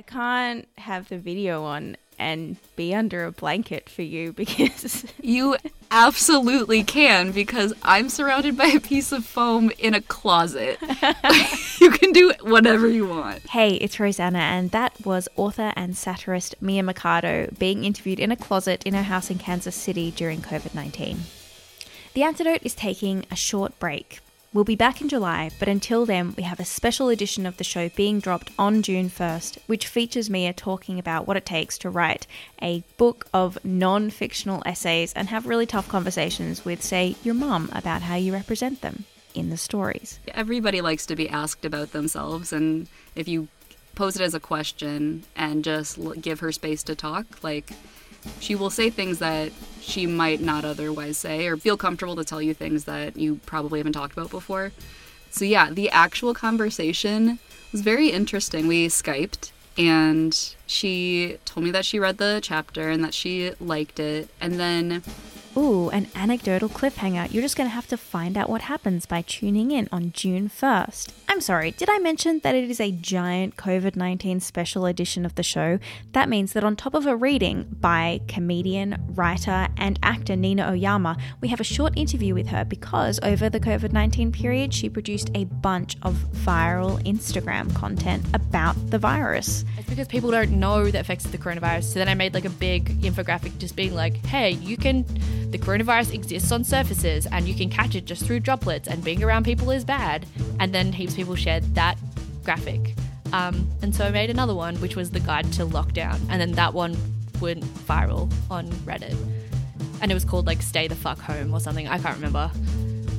I can't have the video on and be under a blanket for you because You absolutely can because I'm surrounded by a piece of foam in a closet. you can do whatever you want. Hey, it's Rosanna, and that was author and satirist Mia Mercado being interviewed in a closet in her house in Kansas City during COVID 19. The Antidote is taking a short break. We'll be back in July, but until then, we have a special edition of the show being dropped on June 1st, which features Mia talking about what it takes to write a book of non fictional essays and have really tough conversations with, say, your mum about how you represent them in the stories. Everybody likes to be asked about themselves, and if you pose it as a question and just give her space to talk, like she will say things that she might not otherwise say or feel comfortable to tell you things that you probably haven't talked about before. So, yeah, the actual conversation was very interesting. We Skyped and she told me that she read the chapter and that she liked it. And then Ooh, an anecdotal cliffhanger. You're just going to have to find out what happens by tuning in on June 1st. I'm sorry, did I mention that it is a giant COVID 19 special edition of the show? That means that on top of a reading by comedian, writer, and actor Nina Oyama, we have a short interview with her because over the COVID 19 period, she produced a bunch of viral Instagram content about the virus. It's because people don't know the effects of the coronavirus. So then I made like a big infographic just being like, hey, you can, the coronavirus exists on surfaces and you can catch it just through droplets and being around people is bad. And then heaps of people shared that graphic. Um, and so I made another one, which was the guide to lockdown. And then that one went viral on Reddit. And it was called like Stay the Fuck Home or something. I can't remember.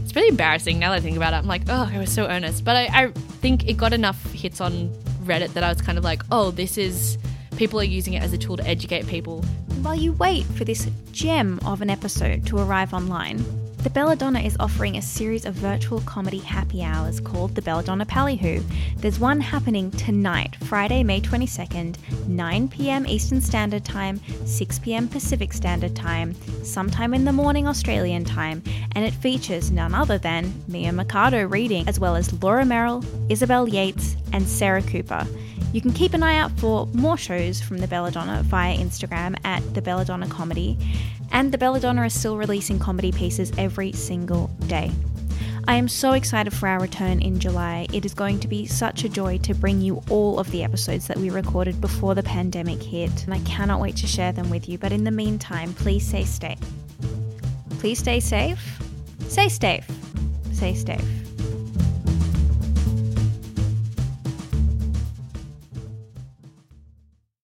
It's really embarrassing now that I think about it. I'm like, oh, I was so earnest. But I, I think it got enough hits on Reddit that I was kind of like, oh, this is people are using it as a tool to educate people. While you wait for this gem of an episode to arrive online, the Belladonna is offering a series of virtual comedy happy hours called the Belladonna Pallyhoo. There's one happening tonight, Friday, May 22nd, 9 pm Eastern Standard Time, 6 pm Pacific Standard Time, sometime in the morning Australian time, and it features none other than Mia Mercado reading, as well as Laura Merrill, Isabel Yates, and Sarah Cooper. You can keep an eye out for more shows from the Belladonna via Instagram at the Belladonna Comedy, and the Belladonna is still releasing comedy pieces every single day. I am so excited for our return in July. It is going to be such a joy to bring you all of the episodes that we recorded before the pandemic hit, and I cannot wait to share them with you. But in the meantime, please stay safe. Please stay safe. Stay safe. Stay safe.